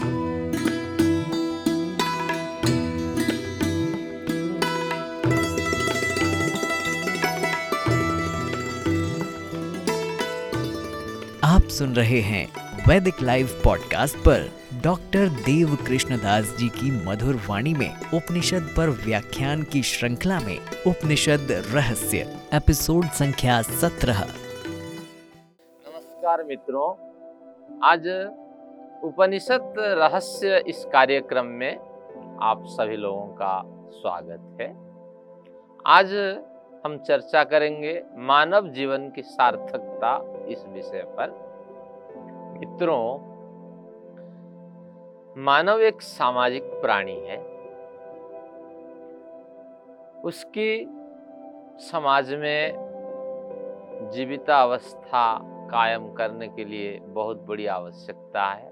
आप सुन रहे हैं वैदिक लाइव पॉडकास्ट पर डॉक्टर देव कृष्णदास जी की मधुर वाणी में उपनिषद पर व्याख्यान की श्रृंखला में उपनिषद रहस्य, एपिसोड संख्या सत्रह। नमस्कार मित्रों, आज उपनिषद रहस्य इस कार्यक्रम में आप सभी लोगों का स्वागत है। आज हम चर्चा करेंगे मानव जीवन की सार्थकता इस विषय पर। मित्रों, मानव एक सामाजिक प्राणी है। उसकी समाज में जीवितावस्था कायम करने के लिए बहुत बड़ी आवश्यकता है।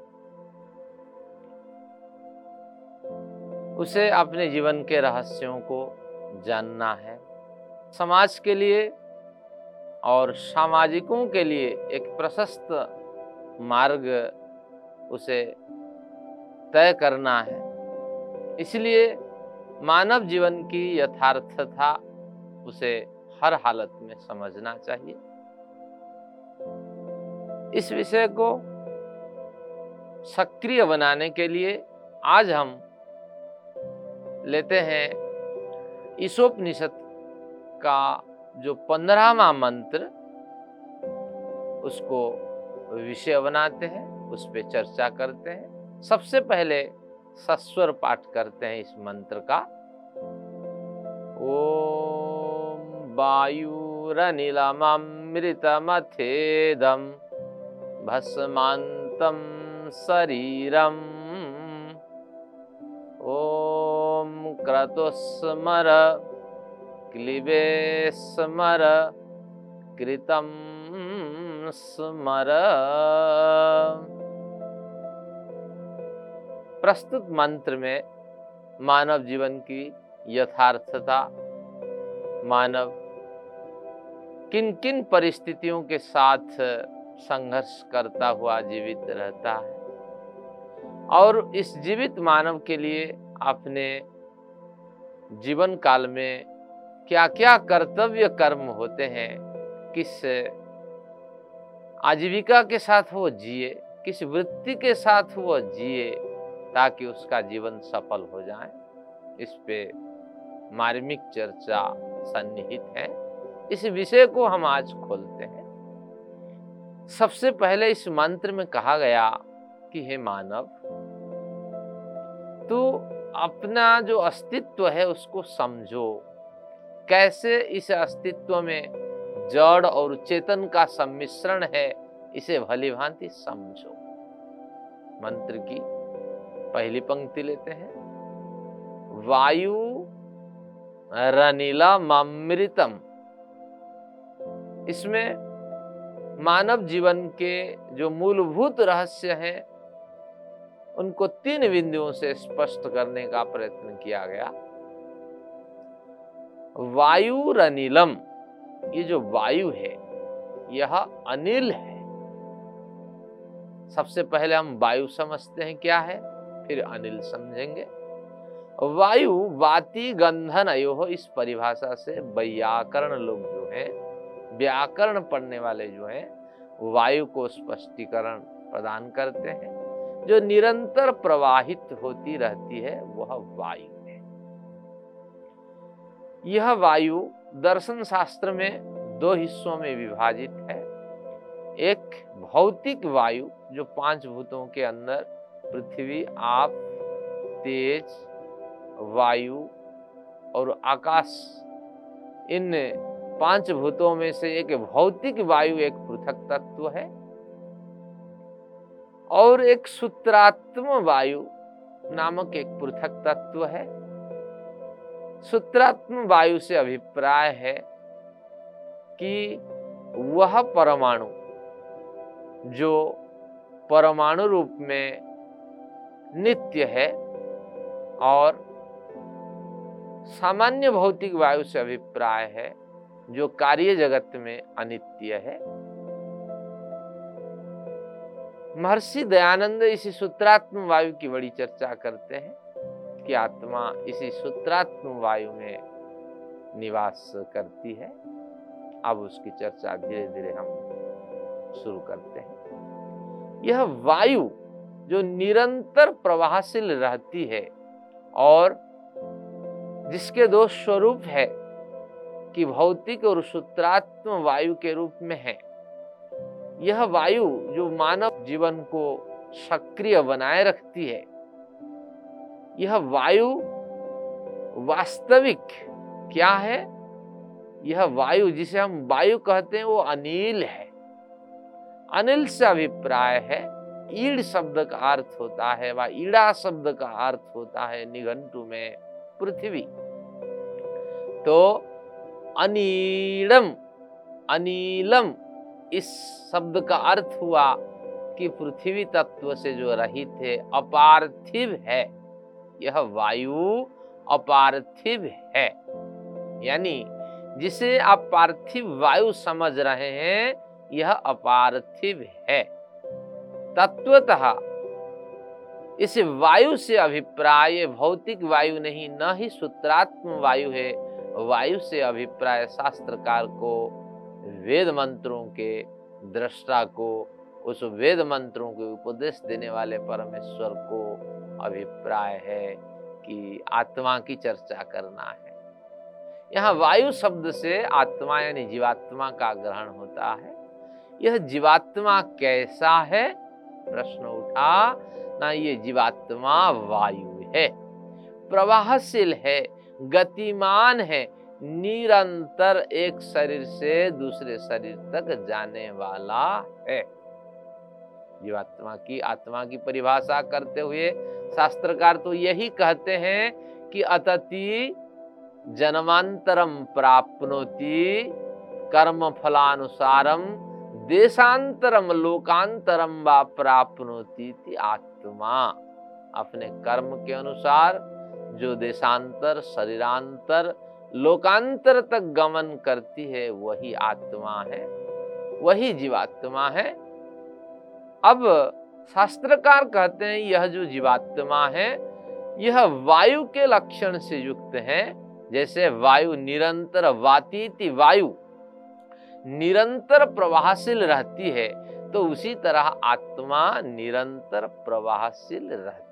उसे अपने जीवन के रहस्यों को जानना है। समाज के लिए और सामाजिकों के लिए एक प्रशस्त मार्ग उसे तय करना है। इसलिए मानव जीवन की यथार्थता उसे हर हालत में समझना चाहिए। इस विषय को सक्रिय बनाने के लिए आज हम लेते हैं। ईशोपनिषद का जो पंद्रहवा मंत्र, उसको विषय बनाते हैं, उस पर चर्चा करते हैं। सबसे पहले सस्वर पाठ करते हैं इस मंत्र का। ओम वायुरनिलमृतमथेदम भस्मांतम शरीरम। क्रतुस्मर क्लिबे स्मर कृतम स्मर। प्रस्तुत मंत्र में मानव जीवन की यथार्थता, मानव किन किन परिस्थितियों के साथ संघर्ष करता हुआ जीवित रहता है? और इस जीवित मानव के लिए अपने जीवन काल में क्या क्या कर्तव्य कर्म होते हैं, किस आजीविका के साथ वो जिए, किस वृत्ति के साथ वो जिए, ताकि उसका जीवन सफल हो जाए, इस पे मार्मिक चर्चा सन्निहित है। इस विषय को हम आज खोलते हैं। सबसे पहले इस मंत्र में कहा गया कि, हे मानव, तू अपना जो अस्तित्व है उसको समझो। कैसे इस अस्तित्व में जड़ और चेतन का सम्मिश्रण है, इसे भली भांति समझो। मंत्र की पहली पंक्ति लेते हैं। वायु रनीला ममृतम। इसमें मानव जीवन के जो मूलभूत रहस्य हैं उनको तीन बिंदुओं से स्पष्ट करने का प्रयत्न किया गया। वायु अनिलम ये जो वायु है, यह अनिल है। सबसे पहले हम वायु समझते हैं क्या है, फिर अनिल समझेंगे। वायु वाति गंधन अयो इस परिभाषा से व्याकरण लोग जो हैं, व्याकरण पढ़ने वाले जो हैं, वायु को स्पष्टीकरण प्रदान करते हैं। जो निरंतर प्रवाहित होती रहती है, वह वायु है। यह वायु दर्शन शास्त्र में दो हिस्सों में विभाजित है। एक भौतिक वायु, जो पाँच भूतों के अंदर, पृथ्वी, आप, तेज, वायु और आकाश, इन पाँच भूतों में से एक भौतिक वायु, एक पृथक तत्व है। और एक सूत्रात्म वायु नामक एक पृथक तत्व है। सूत्रात्म वायु से अभिप्राय है कि वह परमाणु, जो परमाणु रूप में नित्य है और सामान्य भौतिक वायु से अभिप्राय है, जो कार्य जगत में अनित्य है। महर्षि दयानंद इसी सूत्रात्म वायु की बड़ी चर्चा करते हैं कि आत्मा इसी सूत्रात्म वायु में निवास करती है। अब उसकी चर्चा धीरे धीरे हम शुरू करते हैं। यह वायु जो निरंतर प्रवाहशील रहती है और जिसके दो स्वरूप है कि भौतिक और सूत्रात्म वायु के रूप में है यह वायु जो मानव जीवन को सक्रिय बनाए रखती है, यह वायु वास्तविक क्या है? यह वायु जिसे हम वायु कहते हैं, वो अनिल है। अनिल से अभिप्राय है, ईड़ शब्द का अर्थ होता है, व ईड़ा शब्द का अर्थ होता है निघंटु में पृथ्वी। तो अनीलम अनीलम इस शब्द का अर्थ हुआ कि पृथ्वी तत्व से जो रहित है, अपार्थिव है। यह वायु अपार्थिव है। यानी जिसे आप पार्थिव वायु समझ रहे हैं, यह अपार्थिव है। तत्वतः इस वायु से अभिप्राय, भौतिक वायु नहीं, न ही सूत्रात्म वायु है, वायु से अभिप्राय शास्त्रकार को वेद मंत्रों के दृष्टा को, उस वेद मंत्रों के उपदेश देने वाले परमेश्वर को अभिप्राय है कि आत्मा की चर्चा करना है। यहाँ वायु शब्द से आत्मा यानी जीवात्मा का ग्रहण होता है। यह जीवात्मा कैसा है? प्रश्न उठा, ना ये जीवात्मा वायु है। प्रवाहशील है, गतिमान है निरंतर एक शरीर से दूसरे शरीर तक जाने वाला है। जीवात्मा की आत्मा की परिभाषा करते हुए शास्त्रकार तो यही कहते हैं कि अतति जन्मांतरम प्राप्नोति कर्म फलानुसारम देशांतरम लोकांतरम व प्राप्नोति आत्मा। अपने कर्म के अनुसार जो देशांतर, शरीरांतर लोकांतर तक गमन करती है, वही आत्मा है, वही जीवात्मा है। अब शास्त्रकार कहते हैं, यह जो जीवात्मा है, यह वायु के लक्षण से युक्त है, जैसे वायु निरंतर वातीति वायु, निरंतर प्रवाहशील रहती है तो उसी तरह आत्मा निरंतर प्रवाहशील रहती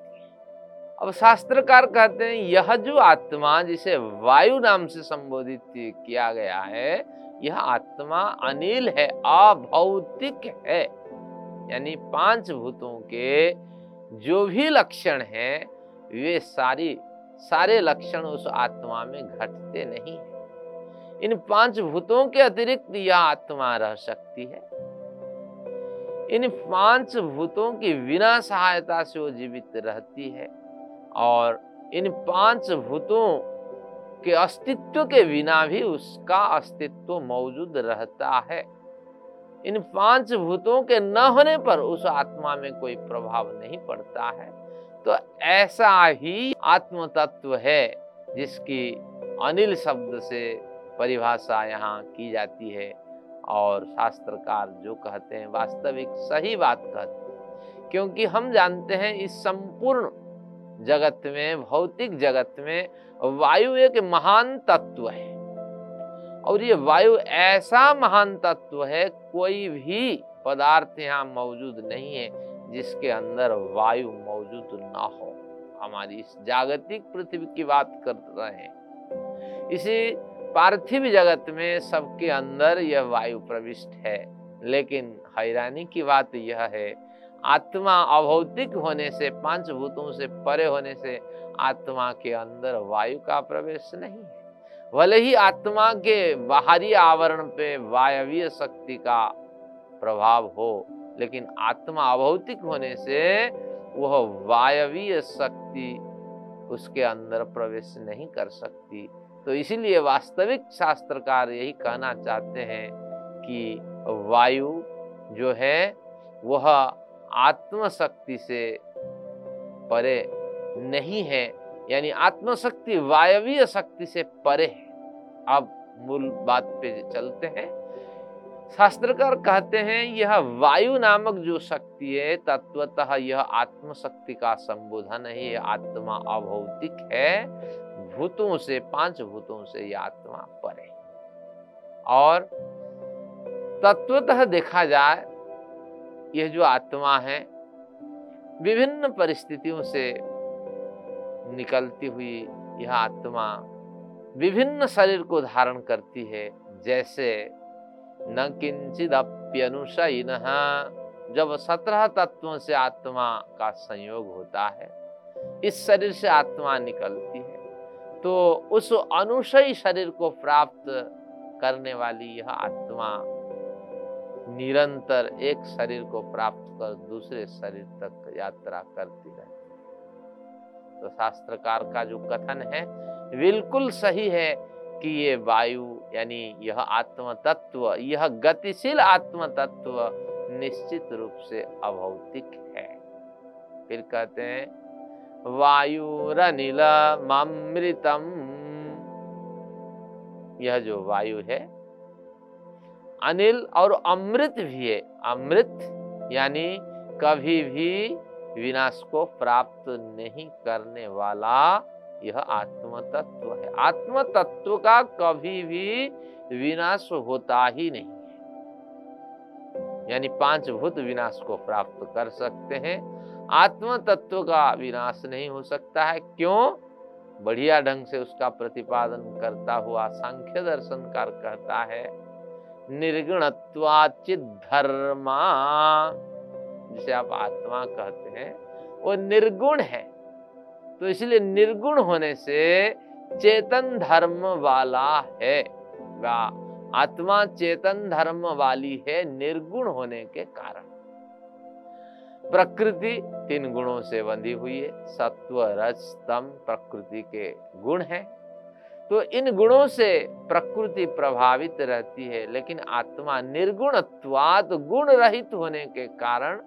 अब शास्त्रकार कहते हैं, यह जो आत्मा जिसे वायु नाम से संबोधित किया गया है, यह आत्मा अनिल है, अभौतिक है। यानी पाँच भूतों के जो भी लक्षण हैं, वे सारी, सारे लक्षण उस आत्मा में घटते नहीं है। इन पाँच भूतों के अतिरिक्त यह आत्मा रह सकती है। इन पाँच भूतों की बिना सहायता से वो जीवित रहती है। और इन पाँच भूतों के अस्तित्व के बिना भी उसका अस्तित्व मौजूद रहता है। इन पाँच भूतों के न होने पर उस आत्मा में कोई प्रभाव नहीं पड़ता है। तो ऐसा ही आत्म तत्व है जिसकी अनिल शब्द से परिभाषा यहाँ की जाती है और शास्त्रकार जो कहते हैं वास्तविक सही बात कहते हैं। क्योंकि हम जानते हैं इस संपूर्ण जगत में, भौतिक जगत में वायु एक महान तत्व है। और ये वायु ऐसा महान तत्व है, कोई भी पदार्थ यहाँ मौजूद नहीं है जिसके अंदर वायु मौजूद ना हो। हमारी इस जागतिक पृथ्वी की बात कर रहे हैं। इसी पार्थिव जगत में सबके अंदर यह वायु प्रविष्ट है। लेकिन हैरानी की बात यह है आत्मा अभौतिक होने से पाँच भूतों से, परे होने से आत्मा के अंदर वायु का प्रवेश नहीं भले ही आत्मा के बाहरी आवरण पे वायवीय शक्ति का प्रभाव हो, लेकिन आत्मा अभौतिक होने से वह वायवीय शक्ति उसके अंदर प्रवेश नहीं कर सकती। तो इसीलिए वास्तविक शास्त्रकार यही कहना चाहते हैं कि वायु जो है, वह आत्मशक्ति से परे नहीं है, यानी आत्मशक्ति वायवीय शक्ति से परे है। अब मूल बात पे चलते हैं। शास्त्रकार कहते हैं, यह वायु नामक जो शक्ति है, तत्वतः यह आत्मशक्ति का संबोधन है यह आत्मा अभौतिक है। भूतों से, पाँच भूतों से यह आत्मा परे और तत्वतः देखा जाए यह जो आत्मा है, विभिन्न परिस्थितियों से निकलती हुई यह आत्मा विभिन्न शरीर को धारण करती है, जैसे न किंचिदप्यनुशयिन, जब सत्रह तत्वों से आत्मा का संयोग होता है, इस शरीर से आत्मा निकलती है तो उस अनुशयी शरीर को प्राप्त करने वाली यह आत्मा निरंतर एक शरीर को प्राप्त कर दूसरे शरीर तक यात्रा करती रहती तो शास्त्रकार का जो कथन है, बिल्कुल सही है कि ये वायु, यानी यह आत्म तत्व यह गतिशील आत्म तत्व निश्चित रूप से अभौतिक है। फिर कहते हैं वायुरनिल मामृतम। यह जो वायु है अनिल और अमृत भी है। अमृत यानी कभी भी विनाश को प्राप्त नहीं करने वाला यह आत्म तत्व है। आत्म तत्व का कभी भी विनाश होता ही नहीं है। यानी पाँच भूत विनाश को प्राप्त कर सकते हैं। आत्म तत्व का विनाश नहीं हो सकता है। क्यों? बढ़िया ढंग से उसका प्रतिपादन करता हुआ सांख्य दर्शनकार कहता है निर्गुणत्वाचित धर्मा जिसे आप आत्मा कहते हैं, वो निर्गुण है। तो इसलिए निर्गुण होने से चेतन धर्म वाला है। वा आत्मा चेतन धर्म वाली है निर्गुण होने के कारण। प्रकृति तीन गुणों से बंधी हुई है। सत्व रज तम प्रकृति के गुण है। तो इन गुणों से प्रकृति प्रभावित रहती है, लेकिन आत्मा निर्गुणत्वाद गुण रहित होने के कारण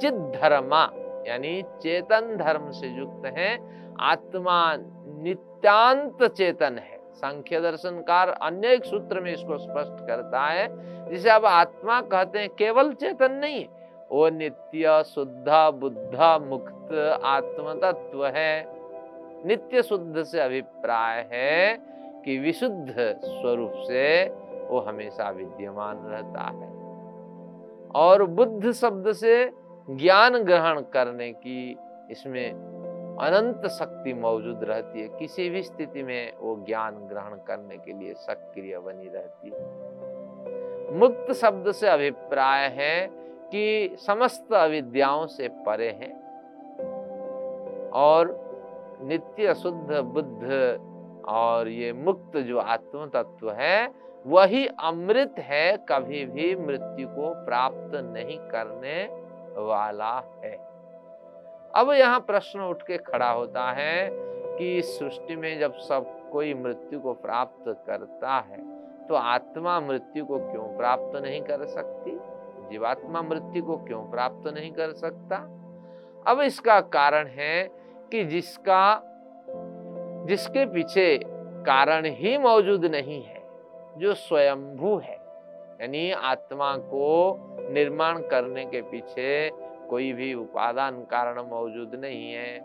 चित धर्मा, यानी चेतन धर्म से युक्त है। आत्मा नित्यांत चेतन है। संख्य दर्शनकार अन्य एक सूत्र में इसको स्पष्ट करता है, जिसे अब आत्मा कहते हैं, केवल चेतन नहीं, वो नित्य, शुद्ध, बुद्ध, मुक्त आत्म तत्व है। नित्य शुद्ध से अभिप्राय है कि विशुद्ध स्वरूप से वो हमेशा विद्यमान रहता है। और बुद्ध शब्द से ज्ञान ग्रहण करने की इसमें अनंत शक्ति मौजूद रहती है। किसी भी स्थिति में वो ज्ञान ग्रहण करने के लिए सक्रिय बनी रहती है। मुक्त शब्द से अभिप्राय है कि समस्त अविद्याओं से परे हैं। और नित्य शुद्ध बुद्ध और ये मुक्त जो आत्म तत्व है, वही अमृत है, कभी भी मृत्यु को प्राप्त नहीं करने वाला है। अब यहाँ प्रश्न उठ के खड़ा होता है कि सृष्टि में जब सब कोई मृत्यु को प्राप्त करता है तो आत्मा मृत्यु को क्यों प्राप्त नहीं कर सकती? जीवात्मा मृत्यु को क्यों प्राप्त नहीं कर सकता? अब इसका कारण है कि जिसका, जिसके पीछे कारण ही मौजूद नहीं है, जो स्वयंभू है। यानी आत्मा को निर्माण करने के पीछे कोई भी उपादान कारण मौजूद नहीं है।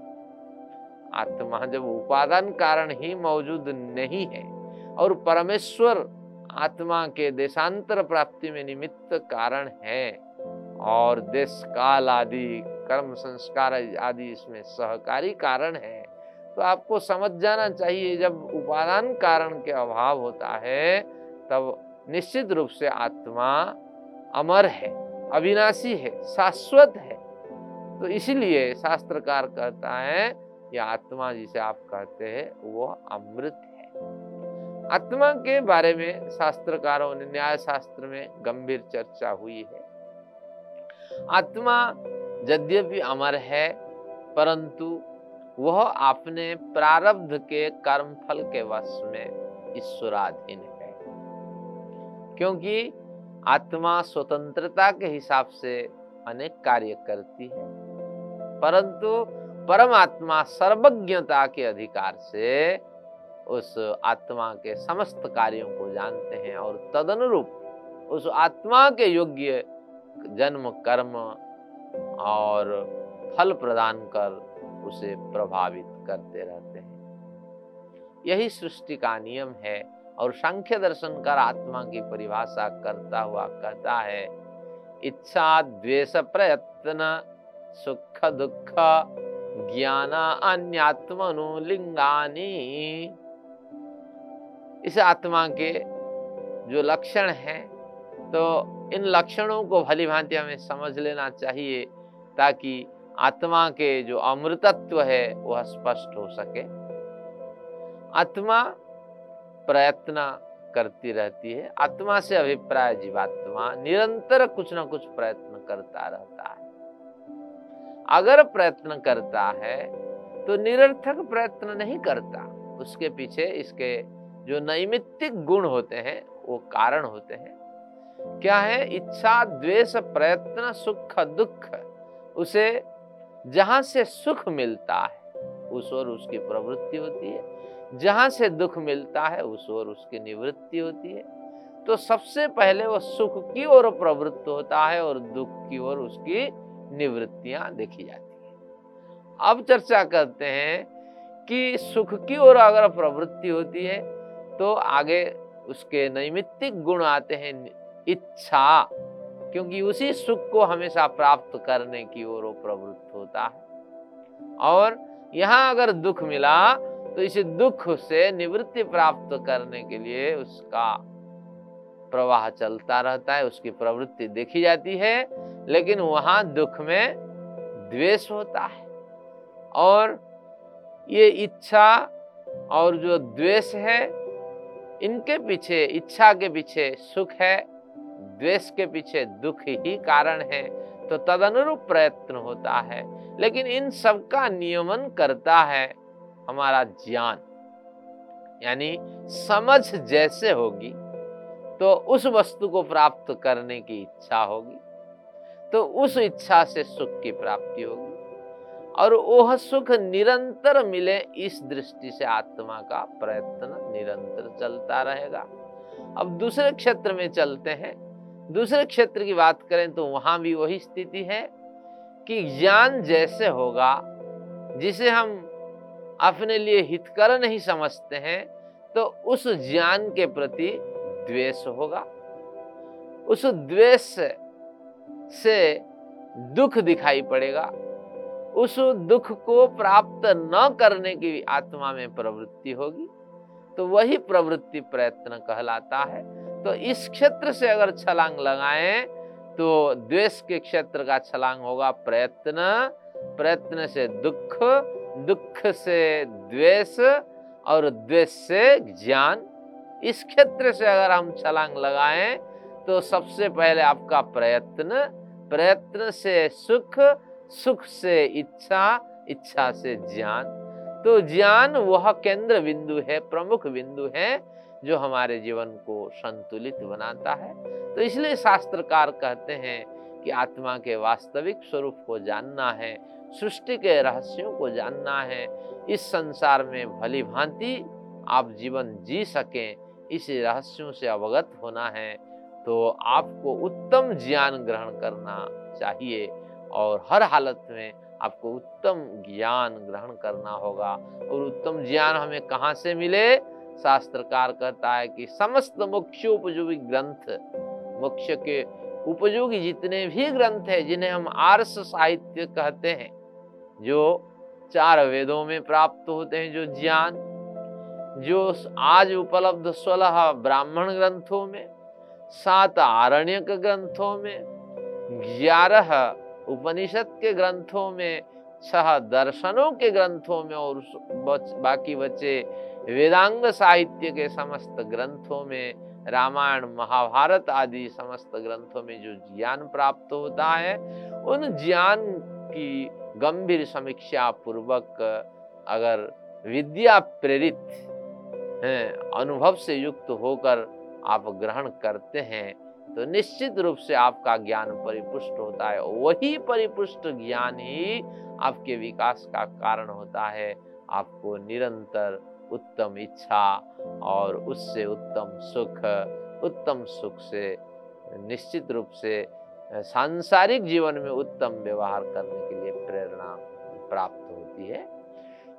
आत्मा जब उपादान कारण ही मौजूद नहीं है और परमेश्वर आत्मा के देशांतर प्राप्ति में निमित्त कारण है और देश काल आदि कर्म संस्कार आदि इसमें सहकारी कारण है तो आपको समझ जाना चाहिए जब उपादान कारण के अभाव होता है, तब निश्चित रूप से आत्मा अमर है, अविनाशी है, शाश्वत है। तो इसलिए शास्त्रकार कहता है यह आत्मा जिसे आप कहते हैं, वो अमृत है। आत्मा के बारे में शास्त्रकारों ने न्याय शास्त्र में गंभीर चर्चा हुई है। आत्मा यद्यपि अमर है, परंतु वह अपने प्रारब्ध के कर्मफल के वश में ईश्वराधीन है। क्योंकि आत्मा स्वतंत्रता के हिसाब से अनेक कार्य करती है, परंतु परमात्मा सर्वज्ञता के अधिकार से उस आत्मा के समस्त कार्यों को जानते हैं और तदनुरूप उस आत्मा के योग्य जन्म, कर्म और फल प्रदान कर उसे प्रभावित करते रहते हैं। यही सृष्टि का नियम है और सांख्य दर्शन कर आत्मा की परिभाषा करता हुआ कहता है, इच्छा, द्वेष, प्रयत्न, सुख, दुख, ज्ञान अन्यात्मनुलिंगानी इस आत्मा के जो लक्षण हैं तो इन लक्षणों को भली भांति हमें समझ लेना चाहिए ताकि आत्मा के जो अमृतत्व है, वह स्पष्ट हो सके। आत्मा प्रयत्न करती रहती है। आत्मा से अभिप्राय जीवात्मा निरंतर कुछ ना कुछ प्रयत्न करता रहता है। अगर प्रयत्न करता है तो निरर्थक प्रयत्न नहीं करता। उसके पीछे इसके जो नैमित्तिक गुण होते हैं, वो कारण होते हैं। क्या है? इच्छा, द्वेष, प्रयत्न, सुख, दुख। उसे जहाँ से सुख मिलता है, उस ओर उसकी प्रवृत्ति होती है। जहाँ से दुख मिलता है, उस ओर उसकी निवृत्ति होती है। तो सबसे पहले वो सुख की ओर प्रवृत्त होता है और दुख की ओर उसकी निवृत्तियाँ देखी जाती है। अब चर्चा करते हैं कि सुख की ओर अगर प्रवृत्ति होती है तो आगे उसके नैमित्तिक गुण आते हैं इच्छा, क्योंकि उसी सुख को हमेशा प्राप्त करने की ओर प्रवृत्त होता है। और यहाँ अगर दुख मिला तो इस दुख से निवृत्ति प्राप्त करने के लिए उसका प्रवाह चलता रहता है, उसकी प्रवृत्ति देखी जाती है, लेकिन वहाँ दुख में द्वेष होता है। और ये इच्छा और जो द्वेष है, इनके पीछे, इच्छा के पीछे सुख है द्वेष के पीछे दुख ही कारण है तो तदनुरूप प्रयत्न होता है। लेकिन इन सब का नियमन करता है हमारा ज्ञान। यानी समझ जैसे होगी तो उस वस्तु को प्राप्त करने की इच्छा होगी तो उस इच्छा से सुख की प्राप्ति होगी, और वह सुख निरंतर मिले इस दृष्टि से आत्मा का प्रयत्न निरंतर चलता रहेगा। अब दूसरे क्षेत्र में चलते हैं दूसरे क्षेत्र की बात करें तो वहाँ भी वही स्थिति है कि ज्ञान जैसे होगा, जिसे हम अपने लिए हितकर नहीं समझते हैं तो उस ज्ञान के प्रति द्वेष होगा। उस द्वेष से दुख दिखाई पड़ेगा। उस दुख को प्राप्त न करने की आत्मा में प्रवृत्ति होगी तो वही प्रवृत्ति प्रयत्न कहलाता है। तो इस क्षेत्र से अगर छलांग लगाएँ तो द्वेष के क्षेत्र का छलांग होगा प्रयत्न। प्रयत्न से दुख दुख से द्वेष और द्वेष से ज्ञान। इस क्षेत्र से अगर हम छलांग लगाएँ तो सबसे पहले आपका प्रयत्न प्रयत्न से सुख सुख से इच्छा इच्छा से ज्ञान। तो ज्ञान वह केंद्र बिंदु है, प्रमुख बिंदु है जो हमारे जीवन को संतुलित बनाता है। तो इसलिए शास्त्रकार कहते हैं कि आत्मा के वास्तविक स्वरूप को जानना है, सृष्टि के रहस्यों को जानना है। इस संसार में भली भांति आप जीवन जी सकें, इस रहस्यों से अवगत होना है। तो आपको उत्तम ज्ञान ग्रहण करना चाहिए और हर हालत में आपको उत्तम ज्ञान ग्रहण करना होगा। और उत्तम ज्ञान हमें कहाँ से मिले? शास्त्रकार कहता है कि समस्त मोक्षोपयोगी ग्रंथ, मोक्ष के उपयोगी जितने भी ग्रंथ है, जिन्हें हम आर्स साहित्य कहते हैं, जो चार वेदों में प्राप्त होते हैं, जो ज्ञान, जो आज उपलब्ध सोलह ब्राह्मण ग्रंथों में, सात आरण्यक ग्रंथों में, ग्यारह उपनिषद के ग्रंथों में, छह दर्शनों के ग्रंथों में और बाकी बचे वेदांग साहित्य के समस्त ग्रंथों में, रामायण, महाभारत आदि समस्त ग्रंथों में जो ज्ञान प्राप्त होता है, उन ज्ञान की गंभीर समीक्षा पूर्वक अगर विद्या प्रेरित अनुभव से युक्त होकर आप ग्रहण करते हैं तो निश्चित रूप से आपका ज्ञान परिपुष्ट होता है। वही परिपुष्ट ज्ञान ही आपके विकास का कारण होता है। आपको निरंतर उत्तम इच्छा और उससे उत्तम सुख उत्तम सुख से, निश्चित रूप से सांसारिक जीवन में उत्तम व्यवहार करने के लिए प्रेरणा प्राप्त होती है।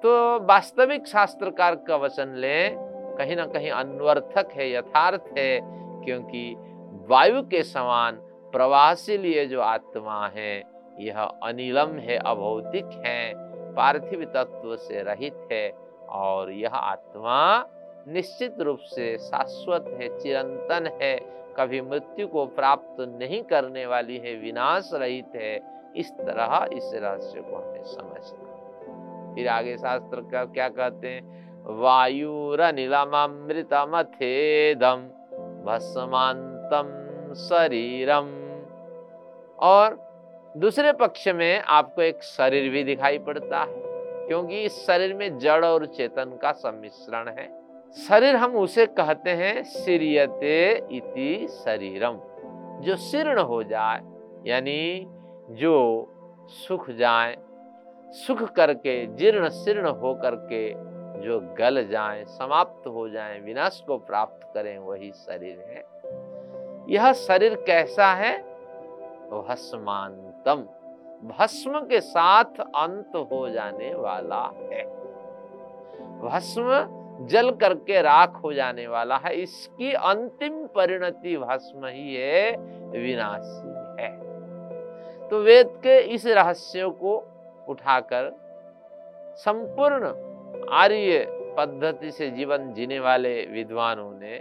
तो वास्तविक शास्त्रकार का वचन ले, कहीं ना कहीं अनवर्थक है, यथार्थ है, क्योंकि वायु के समान प्रवाहशील ये जो आत्मा है, यह अनिलम है, अभौतिक है, पार्थिव तत्व से रहित है। और यह आत्मा निश्चित रूप से शाश्वत है, चिरंतन है, कभी मृत्यु को प्राप्त नहीं करने वाली है, विनाश रहित है। इस तरह इस रहस्य को हमें समझना फिर आगे शास्त्र का क्या कहते हैं? वायु वायुरनिलमृतमथेदम भस्मांतम शरीरम। और दूसरे पक्ष में आपको एक शरीर भी दिखाई पड़ता है। क्योंकि इस शरीर में जड़ और चेतन का सम्मिश्रण है। शरीर हम उसे कहते हैं सिरियते इति शरीरम। जो शीर्ण हो जाए, यानी जो सुख जाए, सुख करके, जीर्ण शीर्ण हो करके जो गल जाए, समाप्त हो जाए, विनाश को प्राप्त करें, वही शरीर है। यह शरीर कैसा है? भस्मांतम भस्म के साथ अंत हो जाने वाला है। भस्म जल करके राख हो जाने वाला है। इसकी अंतिम परिणति भस्म ही है, विनाशी है। तो वेद के इस रहस्य को उठाकर संपूर्ण आर्य पद्धति से जीवन जीने वाले विद्वानों ने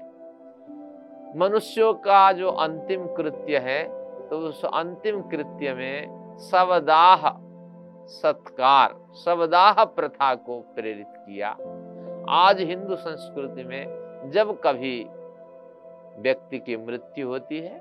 मनुष्यों का जो अंतिम कृत्य है तो उस अंतिम कृत्य में सवदाह सत्कार, सवदाह प्रथा को प्रेरित किया। आज हिंदू संस्कृति में जब कभी व्यक्ति की मृत्यु होती है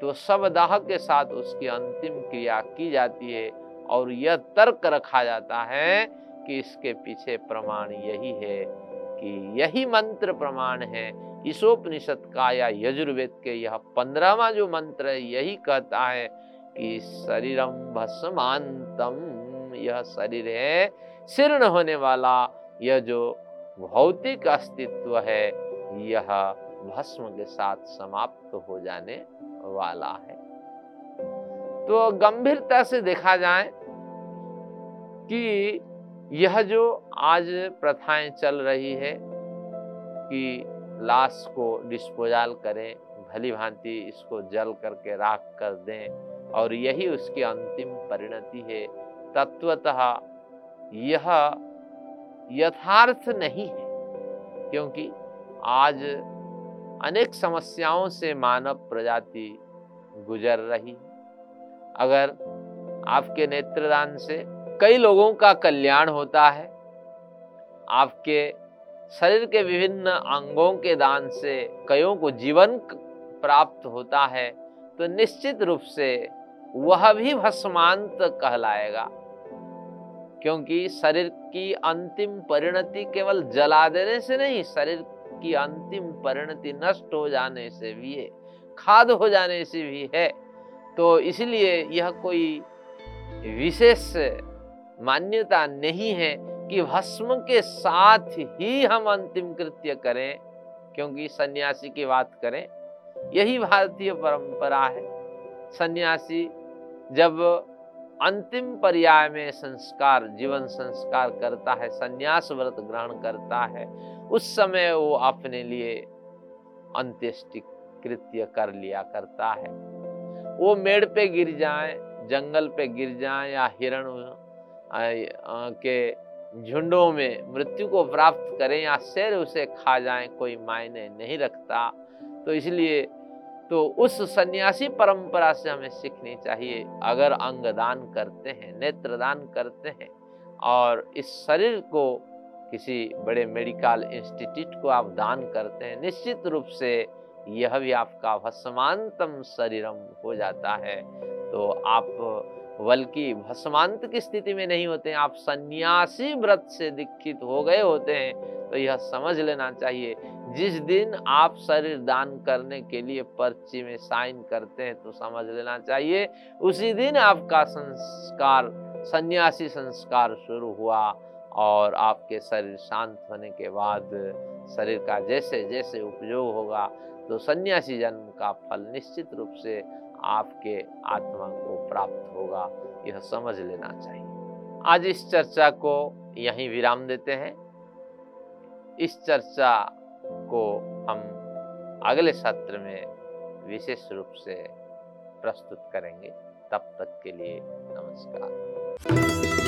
तो शवदाह के साथ उसकी अंतिम क्रिया की जाती है और यह तर्क रखा जाता है कि इसके पीछे प्रमाण यही है कि यही मंत्र प्रमाण है। ईशोपनिषद का या यजुर्वेद के यह पंद्रहवा जो मंत्र है, यही कहता है कि शरीरम भस्मांतम यह शरीर है, शीर्ण होने वाला, यह जो भौतिक अस्तित्व है, यह भस्म के साथ समाप्त हो जाने वाला है। तो गंभीरता से देखा जाए कि यह जो आज प्रथाएँ चल रही है कि लाश को डिस्पोजल करें, भली भांति इसको जल करके राख कर दें और यही उसकी अंतिम परिणति है। तत्वतः यह यथार्थ नहीं है, क्योंकि आज अनेक समस्याओं से मानव प्रजाति गुजर रही अगर आपके नेत्रदान से कई लोगों का कल्याण होता है, आपके शरीर के विभिन्न अंगों के दान से कईयों को जीवन प्राप्त होता है तो निश्चित रूप से वह भी भस्मांत कहलाएगा। क्योंकि शरीर की अंतिम परिणति केवल जला देने से नहीं, शरीर की अंतिम परिणति नष्ट हो जाने से भी है, खाद हो जाने से भी है। तो इसलिए यह कोई विशेष मान्यता नहीं है कि भस्म के साथ ही हम अंतिम कृत्य करें, क्योंकि सन्यासी की बात करें, यही भारतीय परंपरा है। सन्यासी जब अंतिम पर्याय में संस्कार, जीवन संस्कार करता है, सन्यास व्रत ग्रहण करता है, उस समय वो अपने लिए अंत्येष्टि कृत्य कर लिया करता है। वो मेड़ पे गिर जाए, जंगल पे गिर जाए या हिरण के झुंडों में मृत्यु को प्राप्त करें या शेर उसे खा जाए, कोई मायने नहीं रखता तो इसलिए तो उस सन्यासी परंपरा से हमें सीखनी चाहिए। अगर अंग दान करते हैं नेत्र दान करते हैं और इस शरीर को किसी बड़े मेडिकल इंस्टीट्यूट को आप दान करते हैं, निश्चित रूप से यह भी आपका भस्मांतम शरीरम हो जाता है। तो आप बल्कि भस्मांत की स्थिति में नहीं होते आप सन्यासी व्रत से दीक्षित हो गए होते हैं तो यह समझ लेना चाहिए। जिस दिन आप शरीर दान करने के लिए पर्ची में साइन करते हैं तो समझ लेना चाहिए। उसी दिन आपका संस्कार, सन्यासी संस्कार शुरू हुआ और आपके शरीर शांत होने के बाद शरीर का जैसे जैसे उपयोग होगा तो सन्यासी जन्म का फल निश्चित रूप से आपके आत्मा को प्राप्त होगा, यह समझ लेना चाहिए। आज इस चर्चा को यहीं विराम देते हैं। इस चर्चा को हम अगले सत्र में विशेष रूप से प्रस्तुत करेंगे। तब तक के लिए नमस्कार।